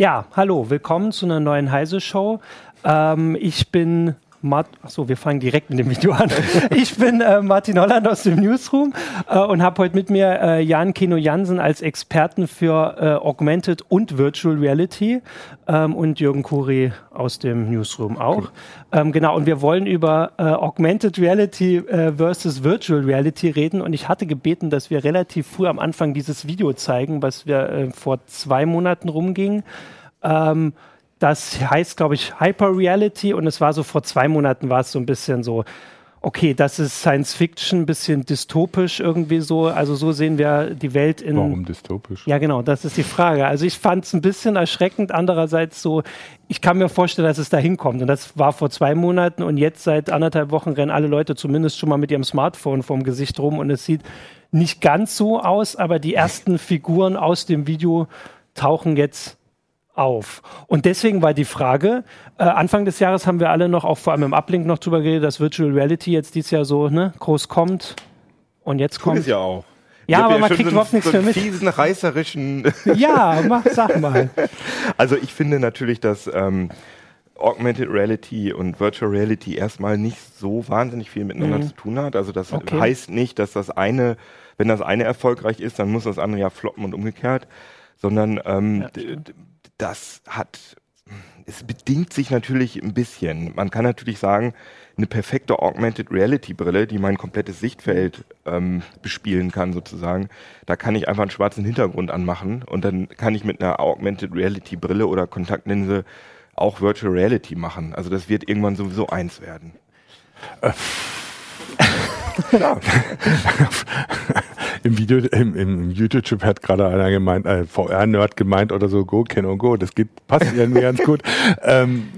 Ja, hallo, willkommen zu einer neuen Heise-Show. Ähm, ich bin Achso, wir fangen direkt mit dem Video an. Ich bin äh, Martin Holland aus dem Newsroom äh, und habe heute mit mir äh, Jan Kino Jansen als Experten für äh, Augmented und Virtual Reality ähm, und Jürgen Kuri aus dem Newsroom auch. Cool. Ähm, genau, und wir wollen über äh, Augmented Reality äh, versus Virtual Reality reden und ich hatte gebeten, dass wir relativ früh am Anfang dieses Video zeigen, was wir vor zwei Monaten rumging. Ähm, das heißt, glaube ich, Hyper Reality und es war so vor zwei Monaten war es so ein bisschen so, okay, das ist Science Fiction, ein bisschen dystopisch irgendwie so. Also so sehen wir die Welt in. Warum dystopisch? Ja, genau, das ist die Frage. Also ich fand es ein bisschen erschreckend. Andererseits so, ich kann mir vorstellen, dass es da hinkommt. Und das war vor zwei Monaten und jetzt seit anderthalb Wochen rennen alle Leute zumindest schon mal mit ihrem Smartphone vorm Gesicht rum und es sieht nicht ganz so aus, aber die ersten Figuren aus dem Video tauchen jetzt auf. Und deswegen war die Frage, äh, Anfang des Jahres haben wir alle noch, auch vor allem im Uplink noch drüber geredet, dass Virtual Reality jetzt dieses Jahr so ne, groß kommt. Und jetzt kommt. es ja auch. Ja, aber ja man kriegt so überhaupt nichts so mehr mit. Diesen reißerischen. ja, mach, sag mal. Also ich finde natürlich, dass ähm, Augmented Reality und Virtual Reality erstmal nicht so wahnsinnig viel miteinander mhm. zu tun hat. Also das okay. heißt nicht, dass das eine, wenn das eine erfolgreich ist, dann muss das andere ja floppen und umgekehrt, sondern ähm, ja, das hat, es bedingt sich natürlich ein bisschen. Man kann natürlich sagen, eine perfekte Augmented Reality Brille, die mein komplettes Sichtfeld ähm, bespielen kann sozusagen, da kann ich einfach einen schwarzen Hintergrund anmachen und dann kann ich mit einer Augmented Reality Brille oder Kontaktlinse auch Virtual Reality machen. Also das wird irgendwann sowieso eins werden. Ja. im Video, im, im YouTube hat gerade einer gemeint, äh, VR-Nerd gemeint oder so, Go, Can und Go, das geht, passt irgendwie ganz gut. Ähm,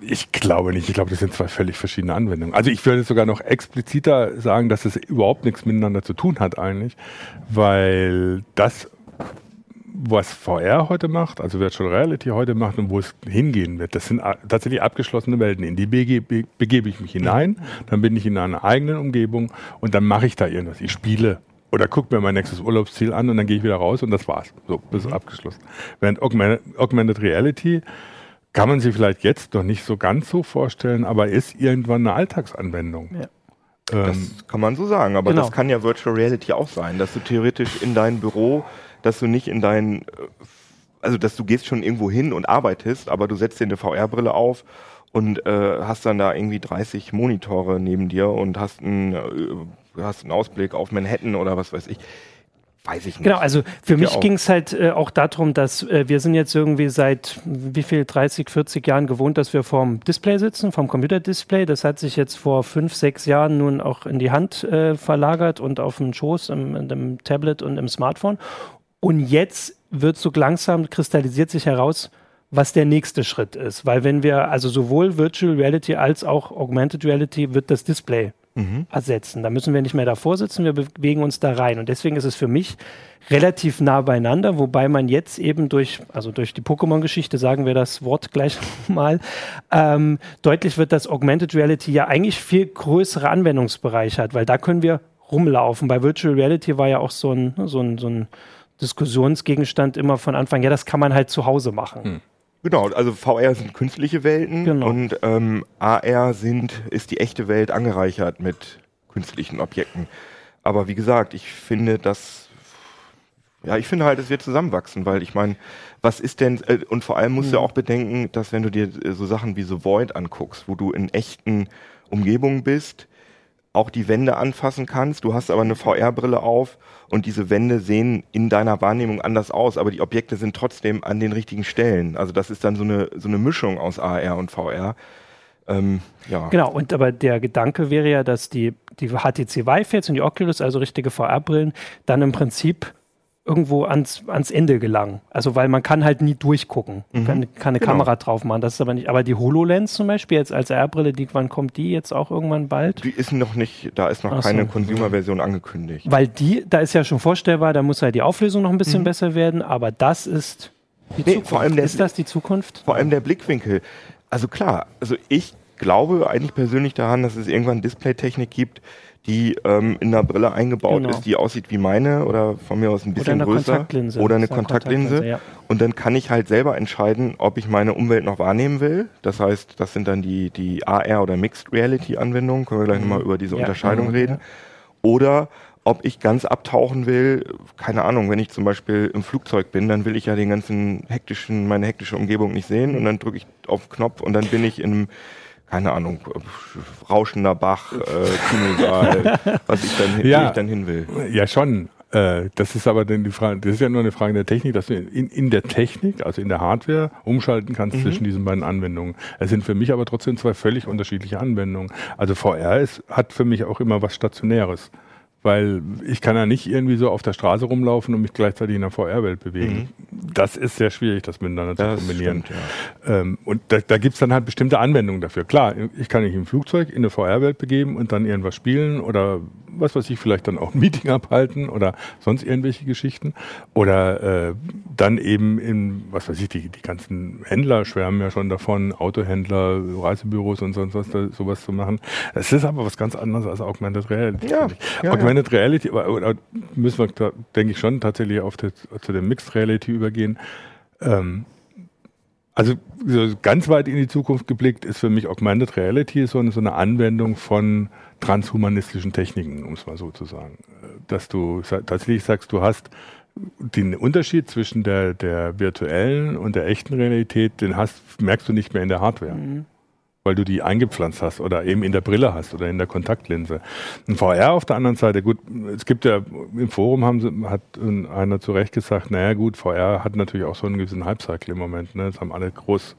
ich glaube nicht. Ich glaube, das sind zwei völlig verschiedene Anwendungen. Also ich würde sogar noch expliziter sagen, dass es überhaupt nichts miteinander zu tun hat eigentlich, weil das, was VR heute macht, also Virtual Reality heute macht und wo es hingehen wird, das sind tatsächlich abgeschlossene Welten. In die begebe, begebe ich mich hinein, dann bin ich in einer eigenen Umgebung und dann mache ich da irgendwas. Ich spiele oder gucke mir mein nächstes Urlaubsziel an und dann gehe ich wieder raus und das war's. So, bis mhm. abgeschlossen. Während Augmented, Augmented Reality kann man sich vielleicht jetzt noch nicht so ganz so vorstellen, aber ist irgendwann eine Alltagsanwendung. Ja. Das ähm, kann man so sagen, aber genau. das kann ja Virtual Reality auch sein, dass du theoretisch in dein Büro, dass du nicht in dein, äh, also dass du gehst schon irgendwo hin und arbeitest, aber du setzt dir eine VR-Brille auf und äh, hast dann da irgendwie 30 Monitore neben dir und hast einen äh, hast einen Ausblick auf Manhattan oder was weiß ich. Weiß ich nicht. Genau, also für Geht mich ging es halt äh, auch darum, dass äh, wir sind jetzt irgendwie seit wie viel, 30, 40 Jahren gewohnt, dass wir vorm Display sitzen, vom Computerdisplay. Das hat sich jetzt vor fünf, sechs Jahren nun auch in die Hand äh, verlagert und auf dem Schoß, im, in dem Tablet und im Smartphone. Und jetzt wird so langsam, kristallisiert sich heraus, was der nächste Schritt ist. Weil wenn wir, also sowohl Virtual Reality als auch Augmented Reality wird das Display mhm. ersetzen. Da müssen wir nicht mehr davor sitzen, wir bewegen uns da rein. Und deswegen ist es für mich relativ nah beieinander, wobei man jetzt eben durch, also durch die Pokémon-Geschichte, sagen wir das Wort gleich mal, ähm, deutlich wird, dass Augmented Reality ja eigentlich viel größere Anwendungsbereiche hat, weil da können wir rumlaufen. Bei Virtual Reality war ja auch so ein, so ein, so ein Diskussionsgegenstand immer von Anfang, ja, das kann man halt zu Hause machen. Hm. Genau, also VR sind künstliche Welten genau. und ähm, AR sind, ist die echte Welt angereichert mit künstlichen Objekten. Aber wie gesagt, ich finde, dass ja, ich finde halt, es wird zusammenwachsen, weil ich meine, was ist denn, äh, und vor allem musst mhm. du auch bedenken, dass wenn du dir äh, so Sachen wie The Void anguckst, wo du in echten Umgebungen bist, auch die Wände anfassen kannst. Du hast aber eine VR-Brille auf und diese Wände sehen in deiner Wahrnehmung anders aus, aber die Objekte sind trotzdem an den richtigen Stellen. Also das ist dann so eine, so eine Mischung aus AR und VR. Ähm, ja. Genau, und aber der Gedanke wäre ja, dass die, die HTC Vive jetzt und die Oculus, also richtige VR-Brillen, dann im Prinzip irgendwo ans, ans Ende gelangen. Also weil man kann halt nie durchgucken. Mhm. Kann, kann eine genau. Kamera drauf machen. Das ist aber nicht. Aber die HoloLens zum Beispiel jetzt als R-Brille, die, wann kommt die jetzt auch irgendwann bald? Die ist noch nicht, da ist noch Ach keine so. Consumer-Version angekündigt. Weil die, da ist ja schon vorstellbar, da muss halt die Auflösung noch ein bisschen mhm. besser werden, aber das ist die nee, Zukunft. Vor allem der, ist das die Zukunft? Vor allem der Blickwinkel. Also klar, also ich glaube eigentlich persönlich daran, dass es irgendwann Displaytechnik gibt, die ähm, in der Brille eingebaut genau. ist, die aussieht wie meine oder von mir aus ein bisschen oder größer Kontaktlinse. oder eine Kontaktlinse. Kontaktlinse ja. Und dann kann ich halt selber entscheiden, ob ich meine Umwelt noch wahrnehmen will. Das heißt, das sind dann die, die AR oder Mixed Reality Anwendungen. Können wir gleich mhm. nochmal über diese ja, Unterscheidung genau, reden. Oder ob ich ganz abtauchen will, keine Ahnung, wenn ich zum Beispiel im Flugzeug bin, dann will ich ja den ganzen hektischen, meine hektische Umgebung nicht sehen und dann drücke ich auf den Knopf und dann bin ich in keine Ahnung, rauschender Bach, äh, Kinosaal, was ich dann, ja, ich dann hin will. Ja, schon. Äh, das ist aber dann die Frage, das ist ja nur eine Frage der Technik, dass du in, in der Technik, also in der Hardware, umschalten kannst mhm. zwischen diesen beiden Anwendungen. Es sind für mich aber trotzdem zwei völlig unterschiedliche Anwendungen. Also VR ist, hat für mich auch immer was Stationäres weil ich kann ja nicht irgendwie so auf der Straße rumlaufen und mich gleichzeitig in der VR-Welt bewegen. Mhm. Das ist sehr schwierig, das miteinander das zu kombinieren. Stimmt, ja. ähm, und da, da gibt es dann halt bestimmte Anwendungen dafür. Klar, ich kann mich im Flugzeug in eine VR-Welt begeben und dann irgendwas spielen oder was weiß ich, vielleicht dann auch ein Meeting abhalten oder sonst irgendwelche Geschichten. Oder äh, dann eben in, was weiß ich, die, die ganzen Händler schwärmen ja schon davon, Autohändler, Reisebüros und sonst was, da, sowas zu machen. Es ist aber was ganz anderes als Augmented Reality. Ja, ja, Augmented ja. Reality, aber, oder müssen wir, denke ich, schon tatsächlich auf das, zu der Mixed Reality übergehen. Ähm, also so ganz weit in die Zukunft geblickt ist für mich Augmented Reality so eine, so eine Anwendung von transhumanistischen Techniken, um es mal so zu sagen. Dass du tatsächlich sagst, du hast den Unterschied zwischen der, der virtuellen und der echten Realität, den hast, merkst du nicht mehr in der Hardware. Mhm weil du die eingepflanzt hast oder eben in der Brille hast oder in der Kontaktlinse. Ein VR auf der anderen Seite, gut, es gibt ja, im Forum haben hat einer zu Recht gesagt, naja gut, VR hat natürlich auch so einen gewissen Hype-Cycle im Moment. Ne? Das haben alle groß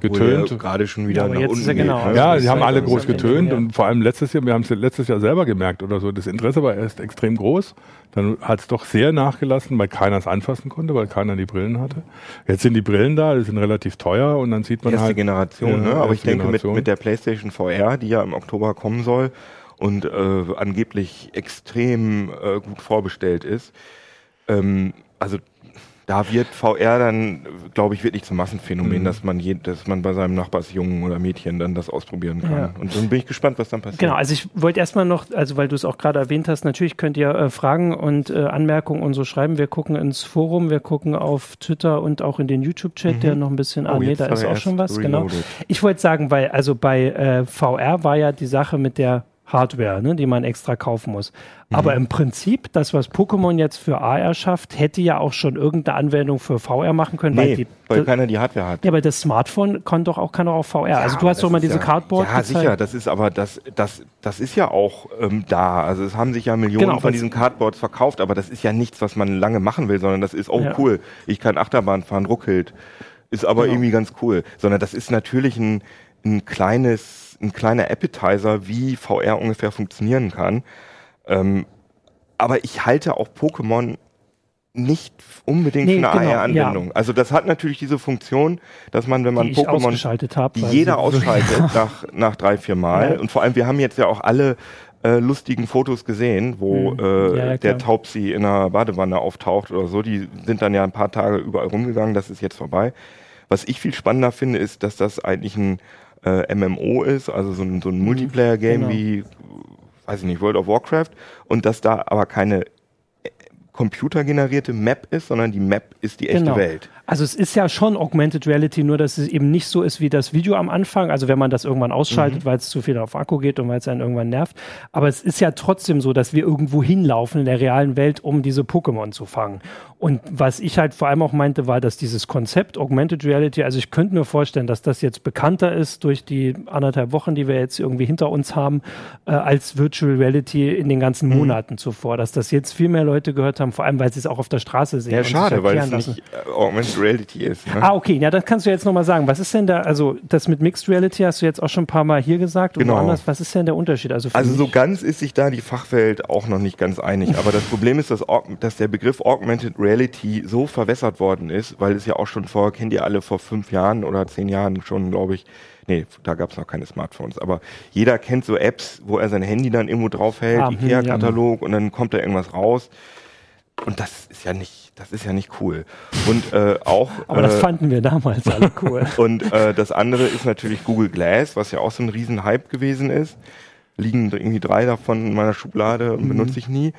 getönt. Gerade schon wieder ja, nach unten. Ja, genau. Ne? ja, sie haben alle groß getönt ja. und vor allem letztes Jahr, wir haben es letztes Jahr selber gemerkt oder so, das Interesse war erst extrem groß. Dann hat es doch sehr nachgelassen, weil keiner es anfassen konnte, weil keiner die Brillen hatte. Jetzt sind die Brillen da, die sind relativ teuer und dann sieht man erste halt. Generation, ja, ne? Aber ich denke mit, mit der PlayStation VR, die ja im Oktober kommen soll und äh, angeblich extrem äh, gut vorbestellt ist, ähm, also da wird VR dann, glaube ich, wirklich zum Massenphänomen, mhm. dass man je, dass man bei seinem Nachbarsjungen oder Mädchen dann das ausprobieren kann. Ja. Und dann bin ich gespannt, was dann passiert. Genau, also ich wollte erstmal noch, also weil du es auch gerade erwähnt hast, natürlich könnt ihr äh, Fragen und äh, Anmerkungen und so schreiben. Wir gucken ins Forum, wir gucken auf Twitter und auch in den YouTube-Chat, mhm. der noch ein bisschen, ah oh, nee, da ist auch schon was, genau. reloaded. genau. Ich wollte sagen, weil also bei äh, VR war ja die Sache mit der Hardware, ne, die man extra kaufen muss. Mhm. Aber im Prinzip, das, was Pokémon jetzt für AR schafft, hätte ja auch schon irgendeine Anwendung für VR machen können. Nee, weil, die, weil keiner die Hardware hat. Ja, aber das Smartphone kann doch auch keiner auf VR. Ja, also du hast doch mal diese ja, Cardboard. Ja, gezeigt. sicher. Das ist aber das, das, das ist ja auch ähm, da. Also es haben sich ja Millionen genau, von diesen Cardboards verkauft, aber das ist ja nichts, was man lange machen will, sondern das ist, oh ja. cool, ich kann Achterbahn fahren, ruckelt. Ist aber genau. irgendwie ganz cool. Sondern das ist natürlich ein, ein kleines ein kleiner Appetizer, wie VR ungefähr funktionieren kann. Ähm, aber ich halte auch Pokémon nicht unbedingt nee, für eine genau, AR-Anwendung. Ja. Also das hat natürlich diese Funktion, dass man, wenn man die Pokémon, hab, die jeder ausschaltet nach, nach drei, vier Mal, ja. und vor allem, wir haben jetzt ja auch alle äh, lustigen Fotos gesehen, wo mhm. äh, ja, der Taubsi in einer Badewanne auftaucht oder so, die sind dann ja ein paar Tage überall rumgegangen, das ist jetzt vorbei. Was ich viel spannender finde, ist, dass das eigentlich ein äh, MMO ist, also so ein, so ein. Multiplayer-Game genau. wie, weiß ich nicht, World of Warcraft und dass da aber keine äh, computergenerierte Map ist, sondern die Map ist die echte genau. Welt. Also es ist ja schon Augmented Reality, nur dass es eben nicht so ist wie das Video am Anfang. Also wenn man das irgendwann ausschaltet, mhm. weil es zu viel auf Akku geht und weil es einen irgendwann nervt. Aber es ist ja trotzdem so, dass wir irgendwo hinlaufen in der realen Welt, um diese Pokémon zu fangen. Und was ich halt vor allem auch meinte, war, dass dieses Konzept Augmented Reality, also ich könnte mir vorstellen, dass das jetzt bekannter ist durch die anderthalb Wochen, die wir jetzt irgendwie hinter uns haben, äh, als Virtual Reality in den ganzen mhm. Monaten zuvor. Dass das jetzt viel mehr Leute gehört haben, vor allem weil sie es auch auf der Straße sehen. Ja, schade, weil es nicht Augmented Mixed Reality ist. Ne? Ah, okay, ja, das kannst du jetzt nochmal sagen. Was ist denn da, also das mit Mixed Reality hast du jetzt auch schon ein paar Mal hier gesagt genau. woanders. Was ist denn der Unterschied? Also, also so ganz ist sich da die Fachwelt auch noch nicht ganz einig. Aber das Problem ist, dass, dass der Begriff Augmented Reality so verwässert worden ist, weil es ja auch schon vor, kennt ihr alle vor fünf Jahren oder zehn Jahren schon, glaube ich, nee, da gab es noch keine Smartphones, aber jeder kennt so Apps, wo er sein Handy dann irgendwo draufhält, ah, hm, Ikea-Katalog ja. und dann kommt da irgendwas raus und das ist ja nicht, das ist ja nicht cool. Und äh, auch. Aber das äh, fanden wir damals alle cool. und äh, das andere ist natürlich Google Glass, was ja auch so ein Riesenhype gewesen ist. Liegen irgendwie drei davon in meiner Schublade und mhm. benutze ich nie.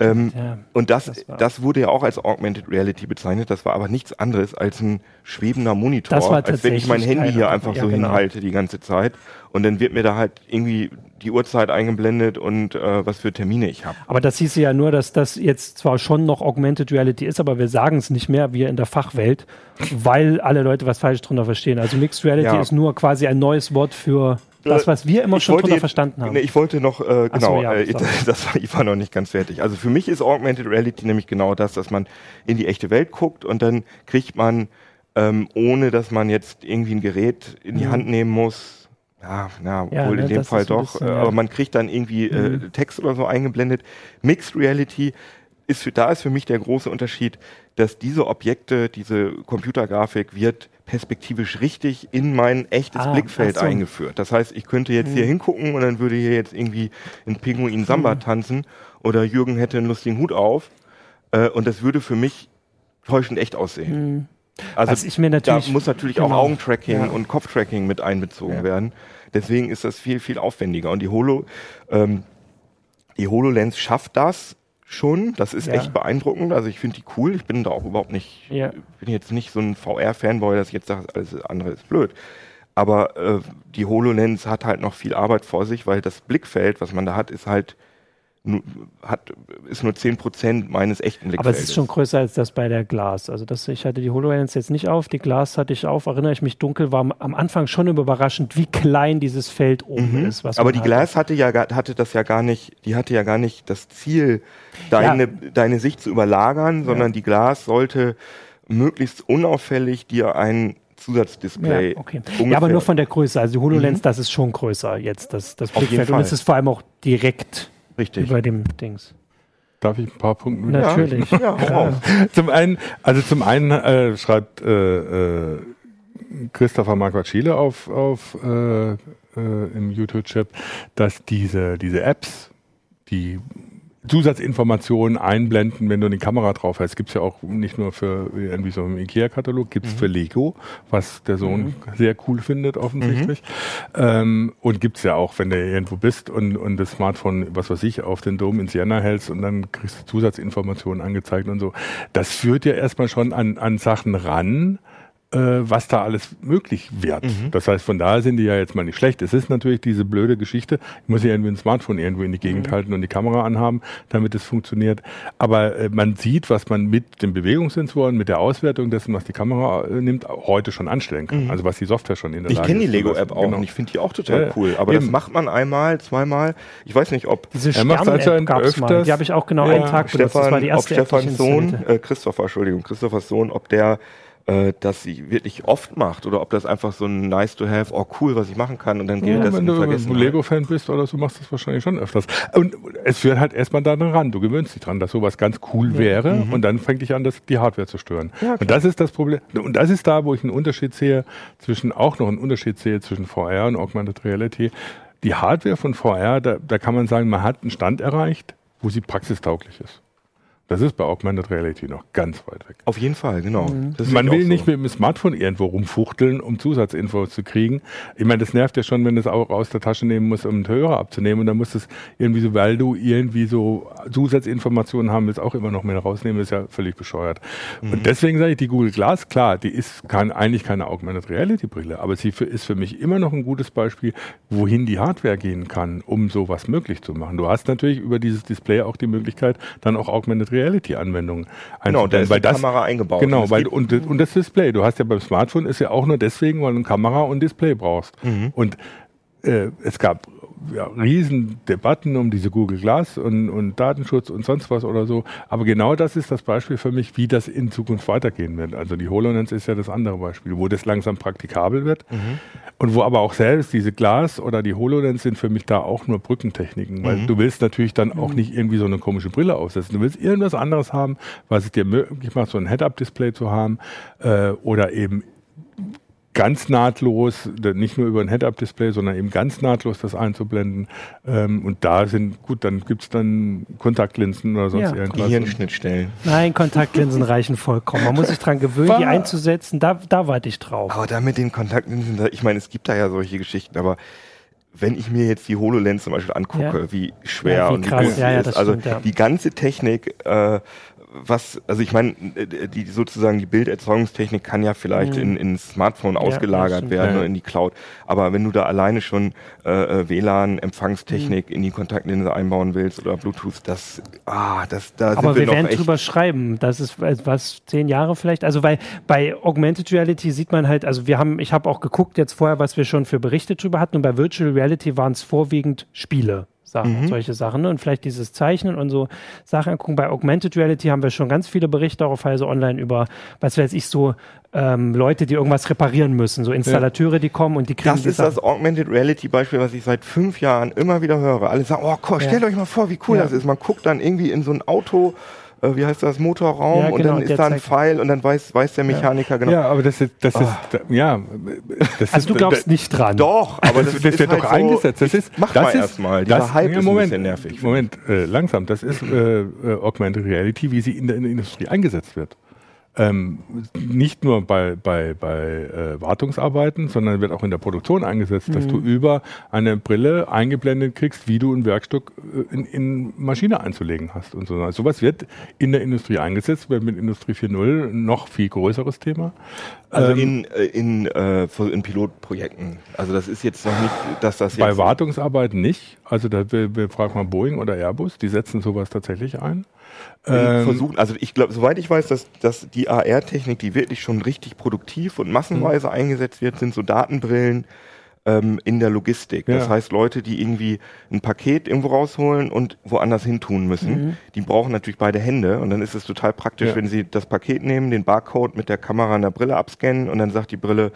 Ähm, ja, und das, das, das, wurde ja auch als Augmented Reality bezeichnet. Das war aber nichts anderes als ein schwebender Monitor, als wenn ich mein Handy hier einfach ja, so genau. hinhalte die ganze Zeit. Und dann wird mir da halt irgendwie die Uhrzeit eingeblendet und äh, was für Termine ich habe. Aber das hieß ja nur, dass das jetzt zwar schon noch Augmented Reality ist, aber wir sagen es nicht mehr, wie in der Fachwelt, weil alle Leute was falsch drunter verstehen. Also Mixed Reality ja. ist nur quasi ein neues Wort für das, was wir immer ich schon drunter verstanden haben. Nee, ich wollte noch, äh, genau, so, ja, äh, das war, ich war noch nicht ganz fertig. Also für mich ist Augmented Reality nämlich genau das, dass man in die echte Welt guckt und dann kriegt man, ähm, ohne dass man jetzt irgendwie ein Gerät in die mhm. Hand nehmen muss, ja, ja, ja wohl ne, in dem Fall doch, bisschen, äh, aber man kriegt dann irgendwie äh, mhm. Text oder so eingeblendet. Mixed Reality ist für, da ist für mich der große Unterschied, dass diese Objekte, diese Computergrafik wird perspektivisch richtig in mein echtes ah, Blickfeld so. eingeführt. Das heißt, ich könnte jetzt hm. hier hingucken und dann würde hier jetzt irgendwie ein Pinguin Samba hm. tanzen oder Jürgen hätte einen lustigen Hut auf äh, und das würde für mich täuschend echt aussehen. Hm. Also Was ich mir natürlich, da muss natürlich genau. auch Augentracking ja. und Kopftracking mit einbezogen ja. werden. Deswegen ist das viel, viel aufwendiger. Und die Holo, ähm, die HoloLens schafft das, schon. Das ist ja. echt beeindruckend. Also ich finde die cool. Ich bin da auch überhaupt nicht, ja. bin jetzt nicht so ein VR-Fanboy, dass ich jetzt sage, alles andere ist blöd. Aber äh, die HoloLens hat halt noch viel Arbeit vor sich, weil das Blickfeld, was man da hat, ist halt hat, ist nur 10% meines echten Blickfeldes. Aber es ist schon größer als das bei der Glas. Also das, ich hatte die HoloLens jetzt nicht auf, die Glas hatte ich auf, erinnere ich mich dunkel, war am Anfang schon überraschend, wie klein dieses Feld oben mhm. ist. Aber die hatte. Glas hatte ja hatte das ja gar nicht, die hatte ja gar nicht das Ziel, deine, ja. deine Sicht zu überlagern, sondern ja. die Glas sollte möglichst unauffällig dir ein Zusatzdisplay. Ja, okay. ja, aber nur von der Größe. Also die HoloLens, mhm. das ist schon größer jetzt, das, das Blickfeld. Und es ist vor allem auch direkt Richtig. Über dem Dings. Darf ich ein paar Punkte? Natürlich. Ja, ja, zum einen, also zum einen äh, schreibt äh, äh, Christopher Marquardt-Schiele auf, auf äh, äh im YouTube-Chat, dass diese, diese Apps, die Zusatzinformationen einblenden, wenn du eine Kamera drauf hast. Gibt es ja auch nicht nur für irgendwie so einen IKEA-Katalog, gibt es mhm. für Lego, was der Sohn mhm. sehr cool findet offensichtlich. Mhm. Ähm, und gibt es ja auch, wenn du irgendwo bist und, und das Smartphone, was weiß ich, auf den Dom in Siena hältst und dann kriegst du Zusatzinformationen angezeigt und so. Das führt ja erstmal schon an, an Sachen ran, was da alles möglich wird. Mhm. Das heißt, von daher sind die ja jetzt mal nicht schlecht. Es ist natürlich diese blöde Geschichte, ich muss ja irgendwie ein Smartphone irgendwo in die Gegend mhm. halten und die Kamera anhaben, damit es funktioniert. Aber äh, man sieht, was man mit den Bewegungssensoren, mit der Auswertung dessen, was die Kamera äh, nimmt, heute schon anstellen kann. Mhm. Also was die Software schon in der ich Lage ist. Ich kenne die Lego-App auch genau. und ich finde die auch total ja, cool. Aber eben. das macht man einmal, zweimal. Ich weiß nicht, ob... Diese Stern-App gab es mal. Die habe ich auch genau ja. einen Tag benutzt. Stefan, das war die erste ob Stefans Sohn, äh, Christopher, Entschuldigung, Christophers Sohn, ob der äh, das sie wirklich oft macht oder ob das einfach so ein nice to have, oh cool, was ich machen kann und dann geht ja, das wenn du ein Lego-Fan bist oder so, machst du das wahrscheinlich schon öfters. Und es führt halt erstmal daran, du gewöhnst dich dran, dass sowas ganz cool ja. wäre mhm. und dann fängt dich an, das, die Hardware zu stören. Ja, und das ist das Problem. Und das ist da, wo ich einen Unterschied sehe zwischen, auch noch einen Unterschied sehe zwischen VR und Augmented Reality. Die Hardware von VR, da, da kann man sagen, man hat einen Stand erreicht, wo sie praxistauglich ist. Das ist bei Augmented Reality noch ganz weit weg. Auf jeden Fall, genau. Mhm. Man will nicht so. mit dem Smartphone irgendwo rumfuchteln, um Zusatzinfos zu kriegen. Ich meine, das nervt ja schon, wenn du es auch aus der Tasche nehmen musst, um einen Hörer abzunehmen. Und dann musst du es irgendwie so, weil du irgendwie so Zusatzinformationen haben willst, auch immer noch mehr rausnehmen, ist ja völlig bescheuert. Mhm. Und deswegen sage ich, die Google Glass, klar, die ist kein, eigentlich keine Augmented Reality Brille, aber sie für, ist für mich immer noch ein gutes Beispiel, wohin die Hardware gehen kann, um sowas möglich zu machen. Du hast natürlich über dieses Display auch die Möglichkeit, dann auch Augmented Reality-Anwendungen Genau, da ist weil das, Kamera eingebaut. Genau, weil, und, und das Display. Du hast ja beim Smartphone ist ja auch nur deswegen, weil du eine Kamera und Display brauchst. Mhm. Und äh, es gab ja, riesen Debatten um diese Google Glass und, und Datenschutz und sonst was oder so. Aber genau das ist das Beispiel für mich, wie das in Zukunft weitergehen wird. Also die HoloLens ist ja das andere Beispiel, wo das langsam praktikabel wird mhm. und wo aber auch selbst diese Glas oder die HoloLens sind für mich da auch nur Brückentechniken, weil mhm. du willst natürlich dann auch mhm. nicht irgendwie so eine komische Brille aufsetzen. Du willst irgendwas anderes haben, was es dir möglich macht, so ein Head-Up-Display zu haben äh, oder eben ganz nahtlos, nicht nur über ein Head-Up-Display, sondern eben ganz nahtlos das einzublenden. Ähm, und da sind, gut, dann gibt es dann Kontaktlinsen oder sonst ja. irgendwas. Gehirnschnittstellen. Nein, Kontaktlinsen reichen vollkommen. Man muss sich daran gewöhnen, die einzusetzen. Da, da warte ich drauf. Aber da mit den Kontaktlinsen, ich meine, es gibt da ja solche Geschichten, aber wenn ich mir jetzt die HoloLens zum Beispiel angucke, ja. wie schwer ja, wie und krass. wie ja, ist, also stimmt, die ganze Technik äh, was, also ich meine, die sozusagen die Bilderzeugungstechnik kann ja vielleicht mhm. in, in Smartphone ausgelagert werden oder in die Cloud. Aber wenn du da alleine schon äh, äh WLAN, Empfangstechnik mhm. in die Kontaktlinse einbauen willst oder Bluetooth, das, ah, das, da Aber wir, wir werden drüber schreiben. Das ist was zehn Jahre vielleicht. Also weil bei Augmented Reality sieht man halt, also wir haben, ich habe auch geguckt jetzt vorher, was wir schon für Berichte drüber hatten. Und bei Virtual Reality waren es vorwiegend Spiele. Sachen, mhm. solche Sachen. Ne? Und vielleicht dieses Zeichnen und so Sachen angucken. Bei Augmented Reality haben wir schon ganz viele Berichte auch auf Heise Online über, was weiß ich, so ähm, Leute, die irgendwas reparieren müssen, so Installateure, die kommen und die kriegen. Das ist das Augmented Reality Beispiel, was ich seit fünf Jahren immer wieder höre. Alle sagen, oh, komm, stellt ja. euch mal vor, wie cool ja. das ist. Man guckt dann irgendwie in so ein Auto äh, wie heißt das, Motorraum ja, genau, und dann ist da ein Pfeil und dann weiß, weiß der Mechaniker ja. genau. Ja, aber das ist, das ist, oh. ja. Das also ist, du glaubst nicht dran. Doch, aber das, das, das wird halt doch so, eingesetzt. Das ist, mach das mal erstmal. Dieser das, Hype Moment, ist ein bisschen nervig. Moment, äh, langsam. Das ist äh, äh, Augmented Reality, wie sie in der, in der Industrie eingesetzt wird ähm, nicht nur bei, bei, bei äh, Wartungsarbeiten, sondern wird auch in der Produktion eingesetzt, mhm. dass du mhm. über eine Brille eingeblendet kriegst, wie du ein Werkstück äh, in, in Maschine einzulegen hast und so. Also sowas wird in der Industrie eingesetzt, wird mit Industrie 4.0 noch viel größeres Thema. Also ähm, in, äh, in, äh, in Pilotprojekten. Also das ist jetzt noch nicht, dass das jetzt Bei Wartungsarbeiten nicht. Also da wir, wir fragen mal Boeing oder Airbus, die setzen sowas tatsächlich ein. Ähm, versuchen, also ich glaube, soweit ich weiß, dass, dass die AR-Technik, die wirklich schon richtig produktiv und massenweise mhm. eingesetzt wird, sind so Datenbrillen ähm, in der Logistik. Ja. Das heißt, Leute, die irgendwie ein Paket irgendwo rausholen und woanders hin tun müssen, mhm. die brauchen natürlich beide Hände und dann ist es total praktisch, ja. wenn sie das Paket nehmen, den Barcode mit der Kamera an der Brille abscannen und dann sagt die Brille,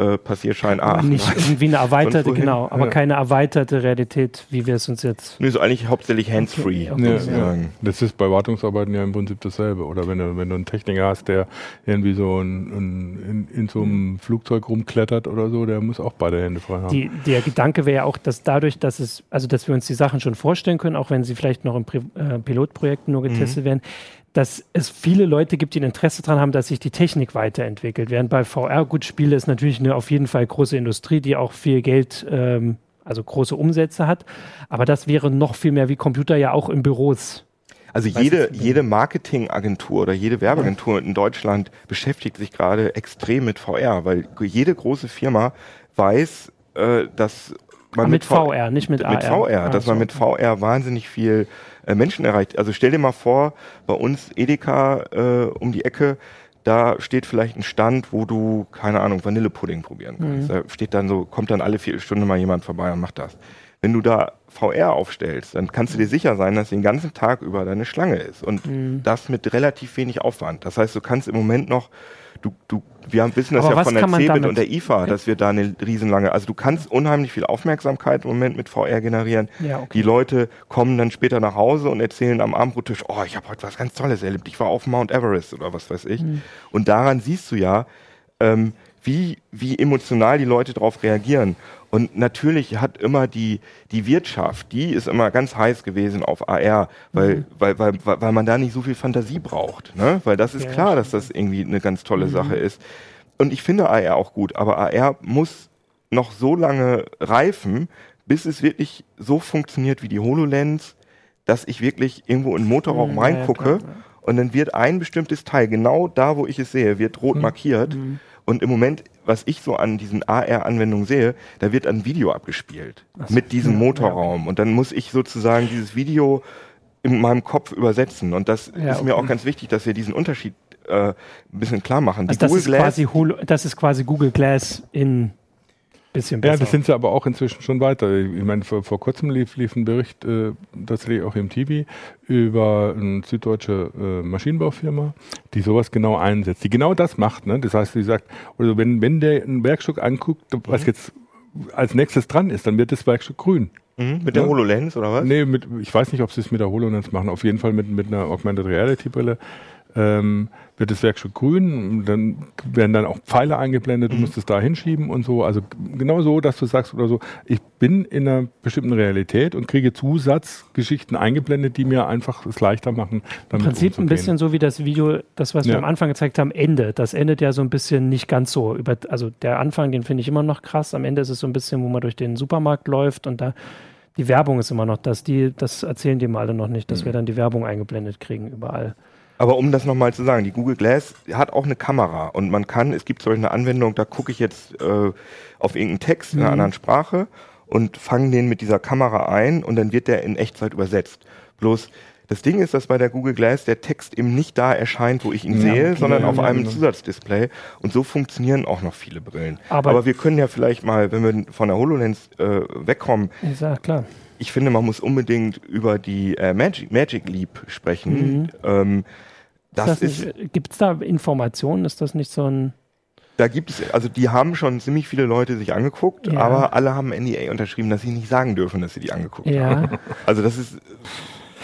äh, Passierschein A. Nicht irgendwie eine erweiterte, genau, aber ja. keine erweiterte Realität, wie wir es uns jetzt. Nee, so eigentlich hauptsächlich hands-free. Okay, okay, ja, ja. Das ist bei Wartungsarbeiten ja im Prinzip dasselbe. Oder wenn du, wenn du einen Techniker hast, der irgendwie so ein, ein, in, in, so einem Flugzeug rumklettert oder so, der muss auch beide Hände frei haben. Die, der Gedanke wäre ja auch, dass dadurch, dass es, also dass wir uns die Sachen schon vorstellen können, auch wenn sie vielleicht noch in Pri äh, Pilotprojekten nur getestet mhm. werden, dass es viele Leute gibt, die ein Interesse daran haben, dass sich die Technik weiterentwickelt. Während bei VR, gut, Spiele ist natürlich eine auf jeden Fall große Industrie, die auch viel Geld, ähm, also große Umsätze hat. Aber das wäre noch viel mehr wie Computer ja auch in Büros. Also jede, jede Marketingagentur oder jede Werbeagentur in Deutschland beschäftigt sich gerade extrem mit VR, weil jede große Firma weiß, äh, dass man mit, mit VR, nicht mit AR. Mit VR, dass man mit VR wahnsinnig viel äh, Menschen erreicht. Also stell dir mal vor, bei uns Edeka äh, um die Ecke, da steht vielleicht ein Stand, wo du, keine Ahnung, Vanillepudding probieren kannst. Mhm. Da steht dann so, kommt dann alle Viertelstunde mal jemand vorbei und macht das. Wenn du da VR aufstellst, dann kannst du dir sicher sein, dass den ganzen Tag über deine Schlange ist. Und mhm. das mit relativ wenig Aufwand. Das heißt, du kannst im Moment noch du, du, wir haben, wissen das Aber ja von der CeBIT und der IFA, dass wir da eine riesenlange, also du kannst unheimlich viel Aufmerksamkeit im Moment mit VR generieren. Ja, okay. Die Leute kommen dann später nach Hause und erzählen am Abendbrottisch, oh, ich habe heute was ganz Tolles erlebt, ich war auf Mount Everest oder was weiß ich. Mhm. Und daran siehst du ja, ähm, wie, wie emotional die Leute darauf reagieren. Und natürlich hat immer die, die Wirtschaft, die ist immer ganz heiß gewesen auf AR, weil, mhm. weil, weil, weil man da nicht so viel Fantasie braucht. Ne? Weil das ist ja, klar, dass das irgendwie eine ganz tolle mhm. Sache ist. Und ich finde AR auch gut, aber AR muss noch so lange reifen, bis es wirklich so funktioniert wie die HoloLens, dass ich wirklich irgendwo in den Motorraum mhm, reingucke ja, und dann wird ein bestimmtes Teil, genau da, wo ich es sehe, wird rot mhm. markiert. Mhm. Und im Moment was ich so an diesen AR-Anwendungen sehe, da wird ein Video abgespielt so. mit diesem Motorraum. Und dann muss ich sozusagen dieses Video in meinem Kopf übersetzen. Und das ja, ist okay. mir auch ganz wichtig, dass wir diesen Unterschied äh, ein bisschen klar machen. Also das, ist quasi Holo, das ist quasi Google Glass in bisschen besser. Ja, das sind sie aber auch inzwischen schon weiter. Ich meine, vor, vor kurzem lief, lief ein Bericht, äh, tatsächlich auch im TV, über eine süddeutsche äh, Maschinenbaufirma, die sowas genau einsetzt, die genau das macht. Ne? Das heißt, sie sagt, also wenn, wenn der ein Werkstück anguckt, was mhm. jetzt als nächstes dran ist, dann wird das Werkstück grün. Mhm, mit der HoloLens oder was? Nee, mit, ich weiß nicht, ob sie es mit der HoloLens machen. Auf jeden Fall mit, mit einer Augmented Reality Brille ähm, wird das Werk schon grün, dann werden dann auch Pfeile eingeblendet, du musst es da hinschieben und so. Also genau so, dass du sagst oder so, ich bin in einer bestimmten Realität und kriege Zusatzgeschichten eingeblendet, die mir einfach es leichter machen. Im Prinzip umzugehen. ein bisschen so wie das Video, das, was ja. wir am Anfang gezeigt haben, Ende. Das endet ja so ein bisschen nicht ganz so. Über, also der Anfang, den finde ich immer noch krass. Am Ende ist es so ein bisschen, wo man durch den Supermarkt läuft und da die Werbung ist immer noch das. Die, das erzählen die mal alle noch nicht, dass mhm. wir dann die Werbung eingeblendet kriegen überall. Aber um das nochmal zu sagen, die Google Glass hat auch eine Kamera und man kann, es gibt solche eine Anwendung, da gucke ich jetzt äh, auf irgendeinen Text in einer mhm. anderen Sprache und fange den mit dieser Kamera ein und dann wird der in Echtzeit übersetzt. Bloß das Ding ist, dass bei der Google Glass der Text eben nicht da erscheint, wo ich ihn ja, sehe, okay, sondern ja, auf ja, einem genau. Zusatzdisplay. Und so funktionieren auch noch viele Brillen. Aber, Aber, wir können ja vielleicht mal, wenn wir von der HoloLens äh, wegkommen, ja, klar. ich finde, man muss unbedingt über die äh, Magic, Magic Leap sprechen. Mhm. Ähm, das ist, ist gibt es da Informationen? Ist das nicht so ein da gibt es, also die haben schon ziemlich viele Leute sich angeguckt, ja. aber alle haben NDA unterschrieben, dass sie nicht sagen dürfen, dass sie die angeguckt ja. haben. Also das ist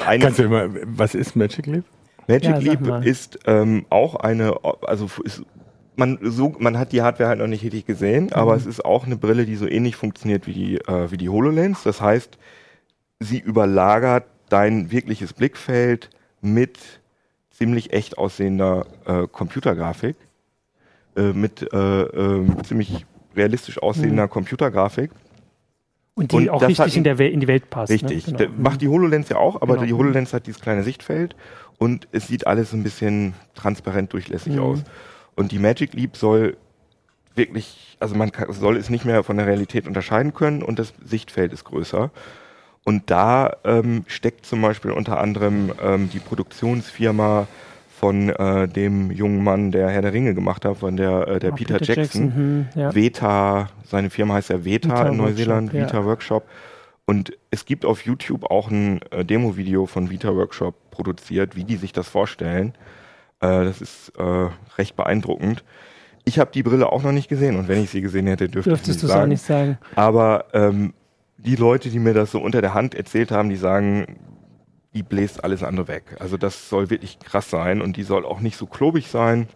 eine. Kannst du mal, was ist Magic Leap? Magic ja, Leap ist ähm, auch eine, also ist, man so, man hat die Hardware halt noch nicht richtig gesehen, mhm. aber es ist auch eine Brille, die so ähnlich funktioniert wie die, äh, wie die HoloLens. Das heißt, sie überlagert dein wirkliches Blickfeld mit ziemlich echt aussehender äh, Computergrafik, äh, mit äh, ähm, ziemlich realistisch aussehender mhm. Computergrafik. Und die und auch richtig in, der in die Welt passt. Ne? Richtig. Ne? Genau. Macht die HoloLens ja auch, aber genau. die HoloLens hat dieses kleine Sichtfeld und es sieht alles ein bisschen transparent durchlässig mhm. aus. Und die Magic Leap soll wirklich, also man kann, soll es nicht mehr von der Realität unterscheiden können und das Sichtfeld ist größer. Und da ähm, steckt zum Beispiel unter anderem ähm, die Produktionsfirma von äh, dem jungen Mann, der Herr der Ringe gemacht hat, von der, äh, der Peter, Peter, Jackson. Jackson hm, ja. Veta, seine Firma heißt ja Veta, in Neuseeland, Workshop, Vita ja. Workshop. Und es gibt auf YouTube auch ein äh, Demo-Video von Vita Workshop produziert, wie die sich das vorstellen. Äh, das ist äh, recht beeindruckend. Ich habe die Brille auch noch nicht gesehen und wenn ich sie gesehen hätte, dürfte Dürftest ich es nicht sagen. Aber ähm, die Leute, die mir das so unter der Hand erzählt haben, die sagen, die bläst alles andere weg. Also das soll wirklich krass sein und die soll auch nicht so klobig sein.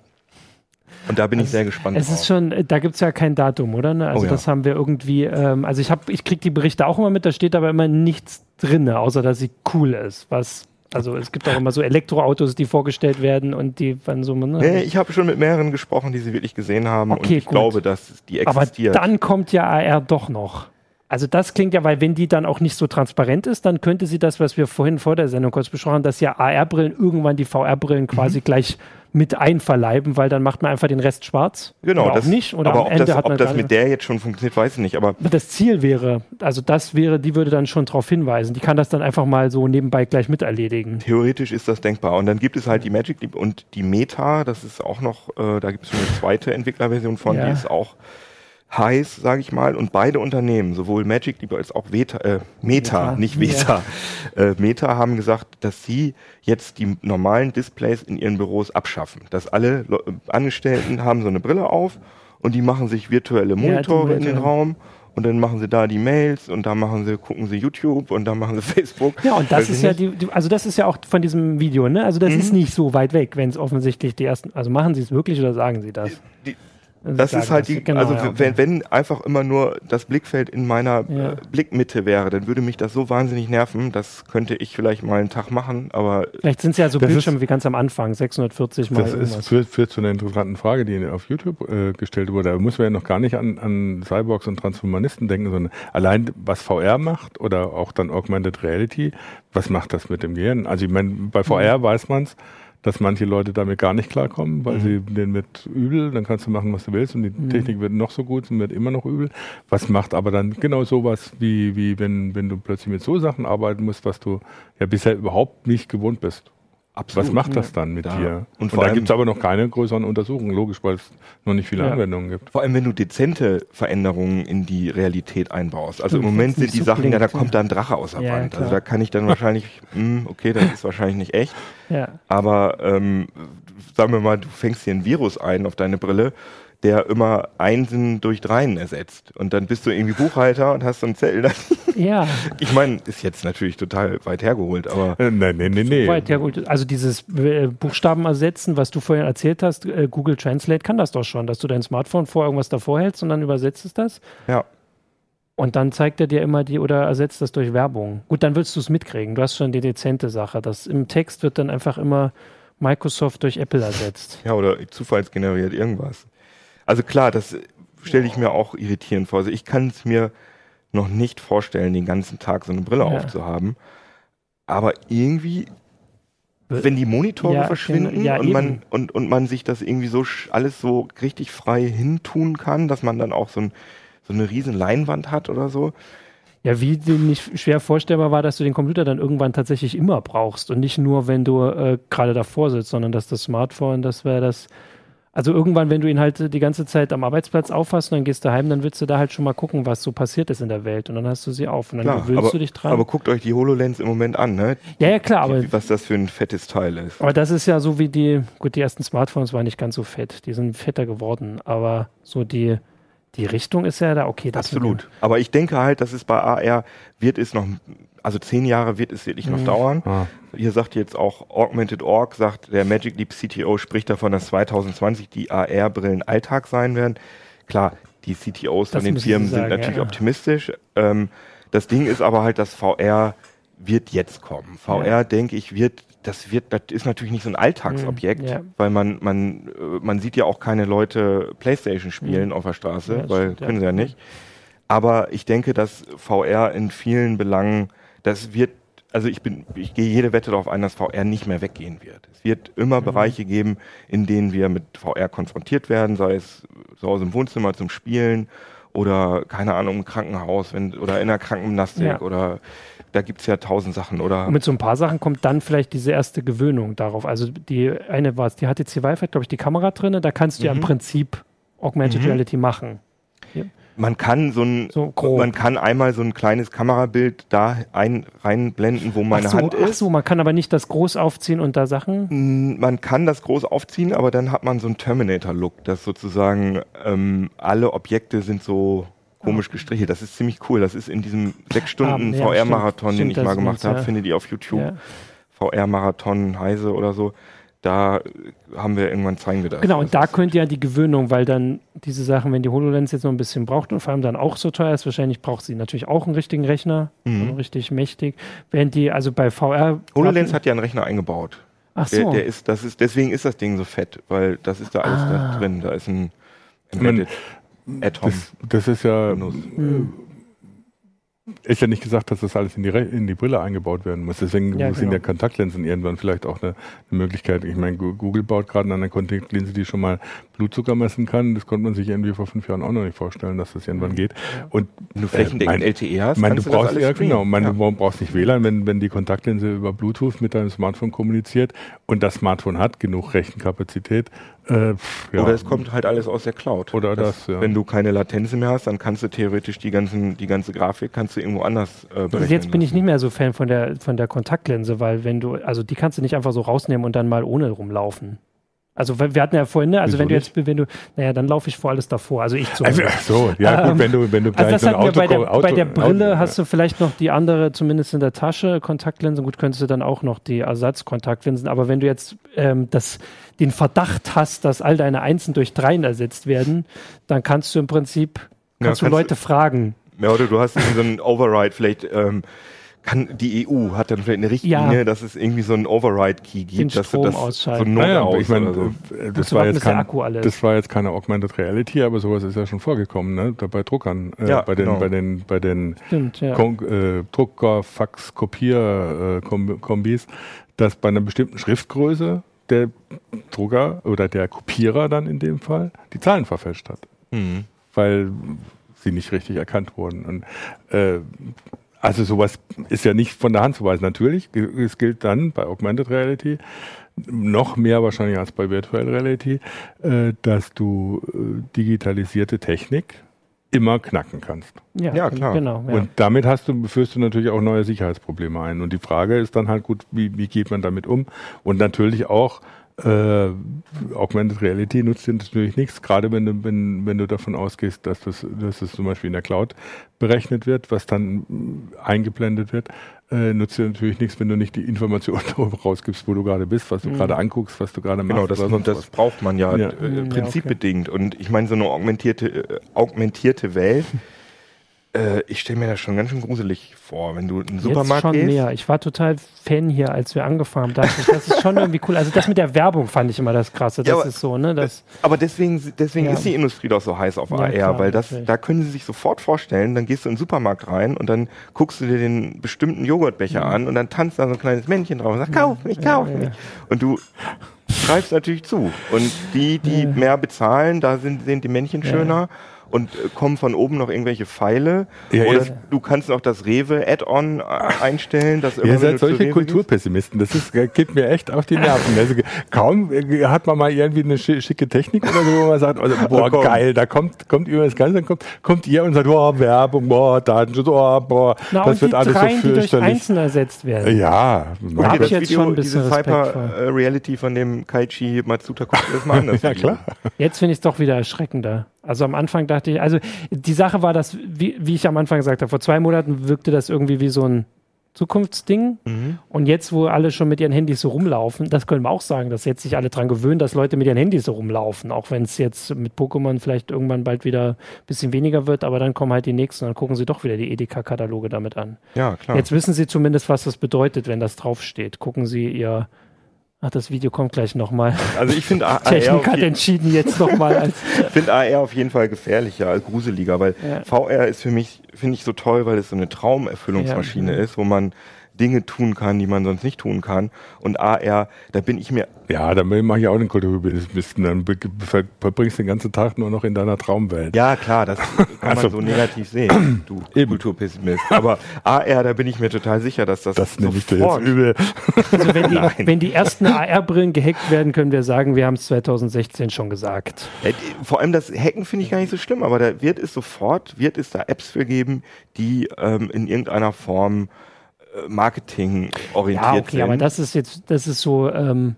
Und da bin also ich sehr gespannt. Es drauf. ist schon, da gibt es ja kein Datum, oder? Ne? Also oh ja. das haben wir irgendwie, ähm, also ich habe, ich kriege die Berichte auch immer mit, da steht aber immer nichts drin, außer dass sie cool ist. Was, also es gibt auch immer so Elektroautos, die vorgestellt werden und die dann so. Ne? Nee, ich habe schon mit mehreren gesprochen, die sie wirklich gesehen haben okay, und ich gut. glaube, dass die existiert. Aber dann kommt ja AR doch noch. Also das klingt ja, weil wenn die dann auch nicht so transparent ist, dann könnte sie das, was wir vorhin vor der Sendung kurz besprochen haben, dass ja AR-Brillen irgendwann die VR-Brillen quasi mhm. gleich mit einverleiben, weil dann macht man einfach den Rest schwarz. Genau, oder das nicht. Oder aber ob Ende das, ob das mit der jetzt schon funktioniert, weiß ich nicht. Aber das Ziel wäre, also das wäre, die würde dann schon darauf hinweisen. Die kann das dann einfach mal so nebenbei gleich mit erledigen. Theoretisch ist das denkbar. Und dann gibt es halt die Magic Leap und die Meta. Das ist auch noch, äh, da gibt es eine zweite Entwicklerversion von, ja. die ist auch heiß, sage ich mal, und beide Unternehmen, sowohl Magic Leap als auch Veta, äh, Meta, Meta, nicht Veta, ja. äh, Meta haben gesagt, dass sie jetzt die normalen Displays in ihren Büros abschaffen. Dass alle Le Angestellten haben so eine Brille auf und die machen sich virtuelle Monitore ja, in den Raum und dann machen sie da die Mails und da machen sie, gucken sie YouTube und da machen sie Facebook. Ja, und das ist ja die, die, also das ist ja auch von diesem Video, ne? Also das mhm. ist nicht so weit weg, wenn es offensichtlich die ersten, also machen sie es wirklich oder sagen sie das? Die, das ist halt die, genau, also ja, okay. wenn, wenn einfach immer nur das Blickfeld in meiner ja. äh, Blickmitte wäre, dann würde mich das so wahnsinnig nerven. Das könnte ich vielleicht mal einen Tag machen, aber. Vielleicht sind es ja so Bildschirme ist, wie ganz am Anfang, 640 mal. Das ist, führt, führt zu einer interessanten Frage, die auf YouTube äh, gestellt wurde. Da muss man ja noch gar nicht an, an Cyborgs und Transhumanisten denken, sondern allein was VR macht oder auch dann Augmented Reality, was macht das mit dem Gehirn? Also ich meine, bei VR mhm. weiß man es dass manche Leute damit gar nicht klarkommen, weil mhm. sie den mit übel, dann kannst du machen, was du willst und die mhm. Technik wird noch so gut und wird immer noch übel. Was macht aber dann genau sowas, wie, wie wenn, wenn du plötzlich mit so Sachen arbeiten musst, was du ja bisher überhaupt nicht gewohnt bist. Absolut. Was macht das dann mit ja. dir? Und, und da gibt es aber noch keine größeren Untersuchungen, logisch, weil es noch nicht viele ja. Anwendungen gibt. Vor allem, wenn du dezente Veränderungen in die Realität einbaust. Also im Moment sind die so Sachen, ja, da kommt da ein Drache aus der ja, Wand. Also da kann ich dann wahrscheinlich, mh, hm, okay, das ist wahrscheinlich nicht echt. Ja. Aber ähm, sagen wir mal, du fängst hier ein Virus ein auf deine Brille, der immer Einsen durch Dreien ersetzt. Und dann bist du irgendwie Buchhalter und hast so ein Zettel. Ja. Ich meine, ist jetzt natürlich total weit hergeholt, aber. Äh, nein, nein, nein, nee. Weit hergeholt. Also dieses äh, Buchstaben ersetzen, was du vorhin erzählt hast, äh, Google Translate kann das doch schon, dass du dein Smartphone vor irgendwas davor hältst und dann übersetzt es das. Ja. Und dann zeigt er dir immer die oder ersetzt das durch Werbung. Gut, dann willst du es mitkriegen. Du hast schon die dezente Sache. Das im Text wird dann einfach immer Microsoft durch Apple ersetzt. Ja, oder zufallsgeneriert irgendwas. Also klar, das stelle ich mir auch irritierend vor. Also ich kann es mir noch nicht vorstellen, den ganzen Tag so eine Brille ja. aufzuhaben. Aber irgendwie, wenn die Monitore ja, verschwinden ja, und, man, und, und man sich das irgendwie so alles so richtig frei hintun kann, dass man dann auch so, ein, so eine riesen Leinwand hat oder so, ja, wie nicht schwer vorstellbar war, dass du den Computer dann irgendwann tatsächlich immer brauchst und nicht nur, wenn du äh, gerade davor sitzt, sondern dass das Smartphone, das wäre das. Also irgendwann, wenn du ihn halt die ganze Zeit am Arbeitsplatz aufhast und dann gehst du heim, dann willst du da halt schon mal gucken, was so passiert ist in der Welt und dann hast du sie auf und dann klar, gewöhnst aber, du dich dran. Aber guckt euch die HoloLens im Moment an, ne? Ja, ja, klar. Aber, was das für ein fettes Teil ist. Aber das ist ja so wie die, gut, die ersten Smartphones waren nicht ganz so fett, die sind fetter geworden, aber so die, die Richtung ist ja da okay. Absolut. Aber ich denke halt, dass es bei AR wird es noch, also zehn Jahre wird es wirklich noch mhm. dauern. Ah. Hier sagt jetzt auch Augmented Org, sagt der Magic Leap CTO, spricht davon, dass 2020 die AR-Brillen Alltag sein werden. Klar, die CTOs von den Firmen sagen, sind natürlich ja. optimistisch. Ähm, das Ding ist aber halt, dass VR wird jetzt kommen. VR, ja. denke ich, wird das wird, das ist natürlich nicht so ein Alltagsobjekt, ja. weil man, man, äh, man sieht ja auch keine Leute Playstation spielen ja. auf der Straße, ja, weil stimmt, können sie ja nicht. Aber ich denke, dass VR in vielen Belangen, das wird, also ich bin, ich gehe jede Wette darauf ein, dass VR nicht mehr weggehen wird. Es wird immer mhm. Bereiche geben, in denen wir mit VR konfrontiert werden, sei es zu Hause im Wohnzimmer zum Spielen oder keine Ahnung im Krankenhaus wenn, oder in der Krankengymnastik oder da gibt es ja tausend Sachen, oder? Und mit so ein paar Sachen kommt dann vielleicht diese erste Gewöhnung darauf. Also die eine war es, die HTC Vive hat, glaube ich, die Kamera drin, da kannst du mhm. ja im mhm. Prinzip Augmented mhm. Reality machen. Ja. Man kann so ein, so man kann einmal so ein kleines Kamerabild da ein, reinblenden, wo meine so, Hand ist. Ach so, man kann aber nicht das groß aufziehen und da Sachen. Man kann das groß aufziehen, aber dann hat man so einen Terminator-Look, dass sozusagen ähm, alle Objekte sind so komisch gestrichelt. Das ist ziemlich cool. Das ist in diesem sechs Stunden ja, VR-Marathon, den ich mal gemacht habe, ja. findet ihr auf YouTube. Ja. VR-Marathon Heise oder so. Da haben wir irgendwann zeigen wir das. Genau, und da könnte ja die Gewöhnung, weil dann diese Sachen, wenn die HoloLens jetzt noch ein bisschen braucht und vor allem dann auch so teuer ist, wahrscheinlich braucht sie natürlich auch einen richtigen Rechner, mhm. also richtig mächtig. Wenn die, also bei VR. HoloLens hat ja einen Rechner eingebaut. Ach so. Der, der, ist, das ist, deswegen ist das Ding so fett, weil das ist da alles ah. da drin. Da ist ein Embedded. Atom. Das, das ist ja. Mhm ist ja nicht gesagt, dass das alles in die, Re in die Brille eingebaut werden muss. Deswegen ja, sind genau. ja Kontaktlinsen irgendwann vielleicht auch eine, eine Möglichkeit. Ich meine, Google baut gerade eine Kontaktlinse, die schon mal Blutzucker messen kann. Das konnte man sich irgendwie vor fünf Jahren auch noch nicht vorstellen, dass das irgendwann geht. Ja. Und wenn du flächendeckend äh, LTE hast, mein, du, du brauchst ja genau, mein, ja. du brauchst nicht WLAN, wenn, wenn die Kontaktlinse über Bluetooth mit deinem Smartphone kommuniziert und das Smartphone hat genug Rechenkapazität, äh, ja. Oder es kommt halt alles aus der Cloud. Oder das, das ja. Wenn du keine Latenz mehr hast, dann kannst du theoretisch die, ganzen, die ganze Grafik kannst du irgendwo anders äh, berechnen. Also jetzt bin ich nicht mehr so Fan von der, von der Kontaktlinse, weil wenn du, also die kannst du nicht einfach so rausnehmen und dann mal ohne rumlaufen. Also wir hatten ja vorhin, ne? also Wieso wenn du jetzt, wenn du, naja, dann laufe ich vor alles davor. Also ich zu. Also, so, ja ähm, gut, wenn du, wenn du also gleich also das so ein Auto, bei der, Auto, bei der Brille Auto, hast du vielleicht noch die andere, zumindest in der Tasche, Kontaktlinsen. Gut, könntest du dann auch noch die Ersatzkontaktlinsen. Aber wenn du jetzt ähm, das, den Verdacht hast, dass all deine Einsen durch Dreien ersetzt werden, dann kannst du im Prinzip, kannst ja, du Leute fragen. Ja, oder du hast so einen Override vielleicht. Ähm, kann die EU hat dann vielleicht eine Richtlinie, ja. dass es irgendwie so einen Override-Key gibt, dass du das ausschalten. so naja, aus ich meine, so. Äh, das, war jetzt kein, das war jetzt keine Augmented Reality, aber sowas ist ja schon vorgekommen, ne? Da bei Druckern, äh, ja, bei den, genau. bei den, bei den Stimmt, ja. äh, Drucker, Fax, Kopier, äh, Kombis, dass bei einer bestimmten Schriftgröße der Drucker oder der Kopierer dann in dem Fall die Zahlen verfälscht hat. Mhm. Weil sie nicht richtig erkannt wurden. Und äh, also sowas ist ja nicht von der Hand zu weisen. Natürlich, es gilt dann bei Augmented Reality noch mehr wahrscheinlich als bei Virtual Reality, äh, dass du äh, digitalisierte Technik immer knacken kannst. Ja, ja klar. Genau, ja. Und damit hast du, führst du natürlich auch neue Sicherheitsprobleme ein. Und die Frage ist dann halt gut, wie, wie geht man damit um? Und natürlich auch, Äh, Augmented Reality nutzt dir natürlich nichts, gerade wenn du, wenn, wenn du davon ausgehst, dass das, dass das zum Beispiel in der Cloud berechnet wird, was dann eingeblendet wird, äh, nutzt dir natürlich nichts, wenn du nicht die Informationen darüber rausgibst, wo du gerade bist, was du mhm. gerade anguckst, was du gerade machst. Genau, das, das braucht man ja, ja. Äh, prinzipbedingt. Ja, okay. Und ich meine, so eine augmentierte, äh, augmentierte Welt äh, ich stelle mir das schon ganz schön gruselig vor, wenn du in den Supermarkt Jetzt schon gehst. mehr. Ich war total Fan hier, als wir angefangen haben. Ich, das ist schon irgendwie cool. Also das mit der Werbung fand ich immer das Krasse. Das ja, aber, ist so, ne? Das, aber deswegen, deswegen ja. ist die Industrie doch so heiß auf AR, klar, weil das, da können sie sich sofort vorstellen, dann gehst du in den Supermarkt rein und dann guckst du dir den bestimmten Joghurtbecher mhm. an und dann tanzt da so ein kleines Männchen drauf und sagt, kauf mich, kauf mich. Und du greifst natürlich zu. Und die, die mehr bezahlen, da sind, sind die Männchen schöner und äh, kommen von oben noch irgendwelche Pfeile. Ja, Oder du kannst noch das Rewe Add-on äh, einstellen. Das Ihr seid solche Kulturpessimisten. Das ist, geht mir echt auf die Nerven. Also, kaum äh, hat man mal irgendwie eine schicke Technik oder so, wo man sagt, also, boah, oh, geil, da kommt, kommt über das Ganze, dann kommt, kommt ihr und sagt, boah, Werbung, boah, Datenschutz, oh, boah, Na, das wird alles dreien, so fürchterlich. Die durch einzeln ersetzt werden. Ja, da habe ich jetzt Video, schon ein bisschen diese Hyper-Reality von dem Kaichi Matsuta, guckt das mal anders. ja, klar. Jetzt finde ich es doch wieder erschreckender. Also am Anfang dachte ich, also die Sache war, dass, wie, wie ich am Anfang gesagt habe, vor zwei Monaten wirkte das irgendwie wie so ein Zukunftsding. Mhm. Und jetzt, wo alle schon mit ihren Handys so rumlaufen, das können wir auch sagen, dass jetzt sich alle dran gewöhnen, dass Leute mit ihren Handys so rumlaufen. Auch wenn es jetzt mit Pokémon vielleicht irgendwann bald wieder ein bisschen weniger wird, aber dann kommen halt die nächsten und dann gucken sie doch wieder die Edeka-Kataloge damit an. Ja, klar. Jetzt wissen sie zumindest, was das bedeutet, wenn das draufsteht. Gucken sie ihr Ach, das Video kommt gleich nochmal. Also ich finde AR. Technik hat entschieden jetzt nochmal. ich finde AR auf jeden Fall gefährlicher, als gruseliger, weil ja. VR ist für mich, finde ich so toll, weil es so eine Traumerfüllungsmaschine ja. ist, wo man Dinge tun kann, die man sonst nicht tun kann. Und AR, da bin ich mir. Ja, da mache ich auch den Kulturpessimisten. Dann verbringst du den ganzen Tag nur noch in deiner Traumwelt. Ja, klar, das kann also, man so negativ sehen, du eben. Kulturpessimist. Aber AR, da bin ich mir total sicher, dass das. Das nehme ich dir jetzt übel. Also wenn die, wenn die ersten AR-Brillen gehackt werden, können wir sagen, wir haben es 2016 schon gesagt. Vor allem das Hacken finde ich gar nicht so schlimm, aber da wird es sofort, wird es da Apps für geben, die ähm, in irgendeiner Form Marketing orientiert ja, okay, sind. aber das ist jetzt, das ist so, ähm,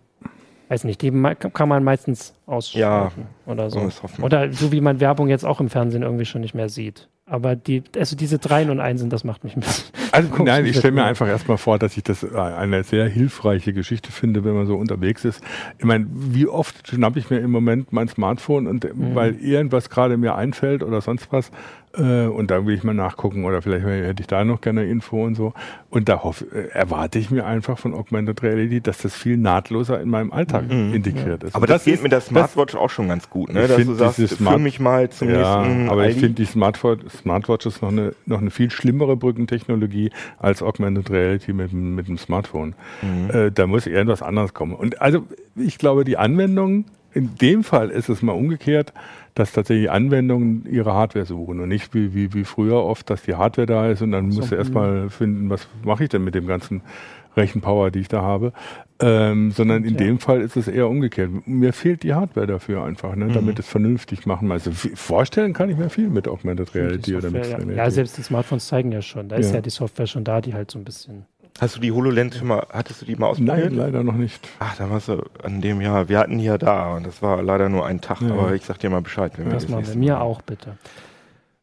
weiß nicht, die kann man meistens ausschalten ja, oder so. Oder so wie man Werbung jetzt auch im Fernsehen irgendwie schon nicht mehr sieht. Aber die, also diese Dreien und Einsen, das macht mich ein bisschen. Also nein, ich stelle mir einfach erstmal vor, dass ich das eine sehr hilfreiche Geschichte finde, wenn man so unterwegs ist. Ich meine, wie oft schnappe ich mir im Moment mein Smartphone und mhm. weil irgendwas gerade mir einfällt oder sonst was, äh, und da will ich mal nachgucken oder vielleicht hätte ich da noch gerne Info und so. Und da hoffe, äh, erwarte ich mir einfach von Augmented Reality, dass das viel nahtloser in meinem Alltag mhm. integriert ja. ist. Aber das, das, geht ist, mit der Smartwatch auch schon ganz gut, ne? dass du sagst, Smart, mich mal zum ja, nächsten aber ich finde die Smartwatch, Smartwatch ist noch eine, noch eine viel schlimmere Brückentechnologie als Augmented Reality mit, mit dem Smartphone. Mhm. Äh, da muss irgendwas anderes kommen. Und also ich glaube, die Anwendung, in dem Fall ist es mal umgekehrt, dass tatsächlich Anwendungen ihre Hardware suchen und nicht wie, wie, wie früher oft, dass die Hardware da ist und dann so, musst du erstmal finden, was mache ich denn mit dem ganzen Rechenpower, die ich da habe, ähm, sondern in ja. dem Fall ist es eher umgekehrt. Mir fehlt die Hardware dafür einfach, ne, mhm. damit es vernünftig machen. Also vorstellen kann ich mir viel mit Augmented Reality oder mit ja. ja, selbst die Smartphones zeigen ja schon. Da ist ja die Software schon da, die halt so ein bisschen Hast du die HoloLens schon mal, hattest du die mal ausprobiert? Nein, leider noch nicht. Ach, da warst du an dem Jahr. Wir hatten die ja da und das war leider nur ein Tag, ja. aber ich sag dir mal Bescheid. Wenn das wir das machen wir. Mir auch, bitte.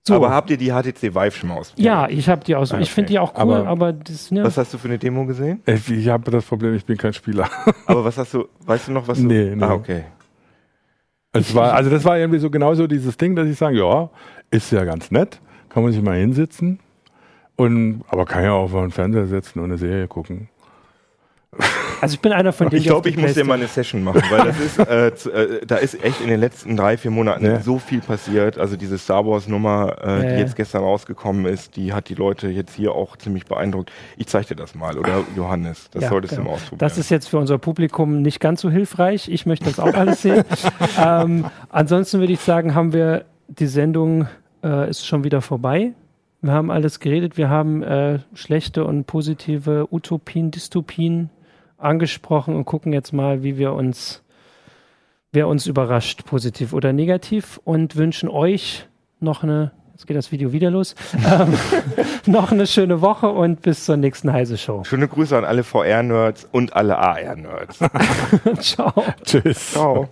So. Aber habt ihr die HTC Vive schon mal ausprobiert? Ja, ich habe die aus. Ah, okay. Ich finde die auch cool, aber, aber das, ne? Was hast du für eine Demo gesehen? Ich habe das Problem, ich bin kein Spieler. aber was hast du, weißt du noch, was du? Nee, nee. Ah, okay. Es war, also das war irgendwie so genauso dieses Ding, dass ich sage, ja, ist ja ganz nett, kann man sich mal hinsitzen. Und, aber kann ja auch vor den Fernseher setzen und eine Serie gucken. Also ich bin einer von denen. Ich glaube, ich muss dir mal eine Session machen, weil das ist, äh, äh, da ist echt in den letzten drei, vier Monaten ja. so viel passiert. Also diese Star Wars Nummer, äh, ja, die jetzt gestern rausgekommen ist, die hat die Leute jetzt hier auch ziemlich beeindruckt. Ich zeige dir das mal, oder Johannes? Das solltest genau. du mal ausprobieren. Das ist jetzt für unser Publikum nicht ganz so hilfreich. Ich möchte das auch alles sehen. ähm, ansonsten würde ich sagen, haben wir die Sendung äh, ist schon wieder vorbei. Wir haben alles geredet. Wir haben äh, schlechte und positive Utopien, Dystopien angesprochen und gucken jetzt mal, wie wir uns, wer uns überrascht, positiv oder negativ und wünschen euch noch eine Jetzt geht das Video wieder los. ähm, noch eine schöne Woche und bis zur nächsten Heise Show. Schöne Grüße an alle VR-Nerds und alle AR-Nerds. Ciao. Tschüss. Ciao.